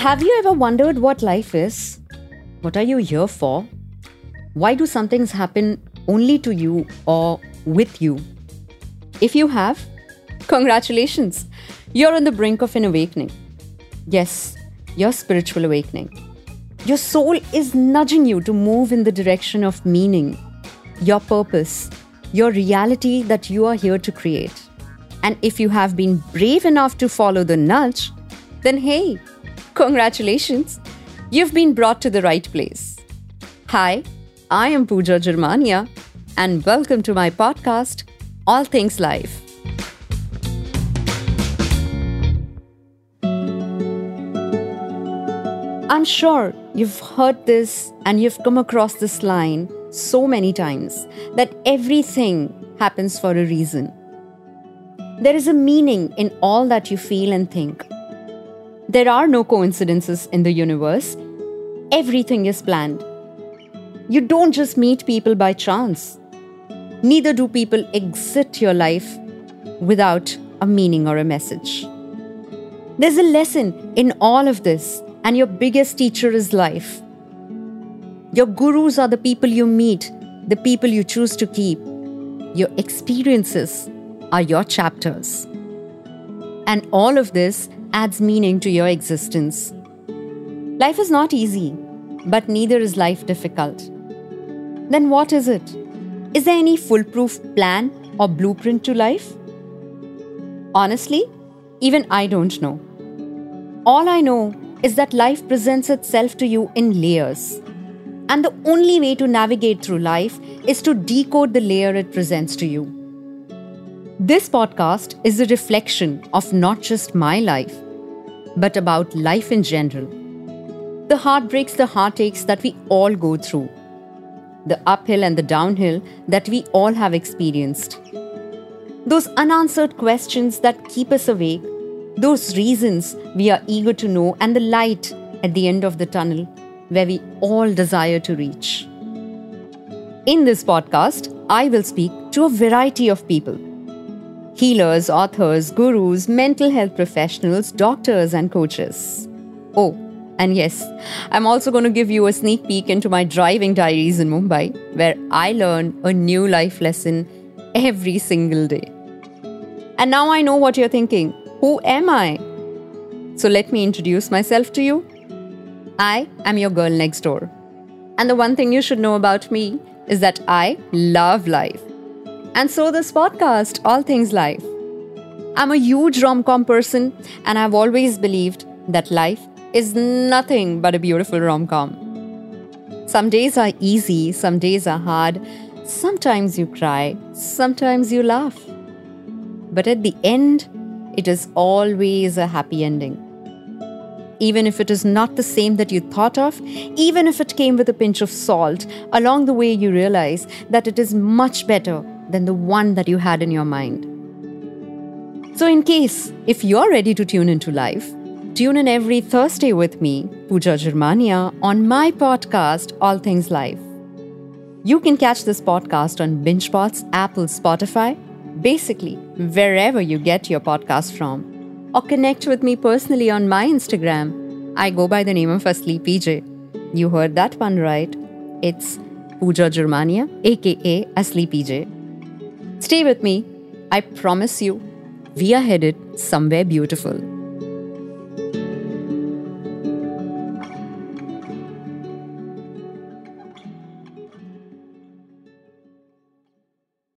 Have you ever wondered what life is? What are you here for? Why do some things happen only to you or with you? If you have, congratulations! You're on the brink of an awakening. Yes, your spiritual awakening. Your soul is nudging you to move in the direction of meaning, your purpose, your reality that you are here to create. And if you have been brave enough to follow the nudge, then hey, congratulations, you've been brought to the right place. Hi, I am Pooja Germania, and welcome to my podcast, All Things Life. I'm sure you've heard this and you've come across this line so many times that everything happens for a reason. There is a meaning in all that you feel and think. There are no coincidences in the universe, everything is planned. You don't just meet people by chance, neither do people exit your life without a meaning or a message. There's a lesson in all of this, and your biggest teacher is life. Your gurus are the people you meet, the people you choose to keep. Your experiences are your chapters. And all of this adds meaning to your existence. Life is not easy, but neither is life difficult. Then what is it? Is there any foolproof plan or blueprint to life? Honestly, even I don't know. All I know is that life presents itself to you in layers. And the only way to navigate through life is to decode the layer it presents to you. This podcast is a reflection of not just my life, but about life in general. The heartbreaks, the heartaches that we all go through, the uphill and the downhill that we all have experienced. Those unanswered questions that keep us awake, those reasons we are eager to know, and the light at the end of the tunnel where we all desire to reach. In this podcast, I will speak to a variety of people healers, authors, gurus, mental health professionals, doctors, and coaches. Oh, and yes, I'm also going to give you a sneak peek into my driving diaries in Mumbai, where I learn a new life lesson every single day. And now I know what you're thinking who am I? So let me introduce myself to you. I am your girl next door. And the one thing you should know about me is that I love life. And so, this podcast, All Things Life. I'm a huge rom com person, and I've always believed that life is nothing but a beautiful rom com. Some days are easy, some days are hard, sometimes you cry, sometimes you laugh. But at the end, it is always a happy ending. Even if it is not the same that you thought of, even if it came with a pinch of salt, along the way you realize that it is much better than the one that you had in your mind. So, in case if you're ready to tune into life, tune in every Thursday with me, Pooja Germania, on my podcast, All Things Life. You can catch this podcast on BingePods, Apple, Spotify, basically wherever you get your podcast from. Or connect with me personally on my Instagram. I go by the name of Asli PJ. You heard that one right. It's Pooja Germania, aka Asli PJ. Stay with me. I promise you, we are headed somewhere beautiful.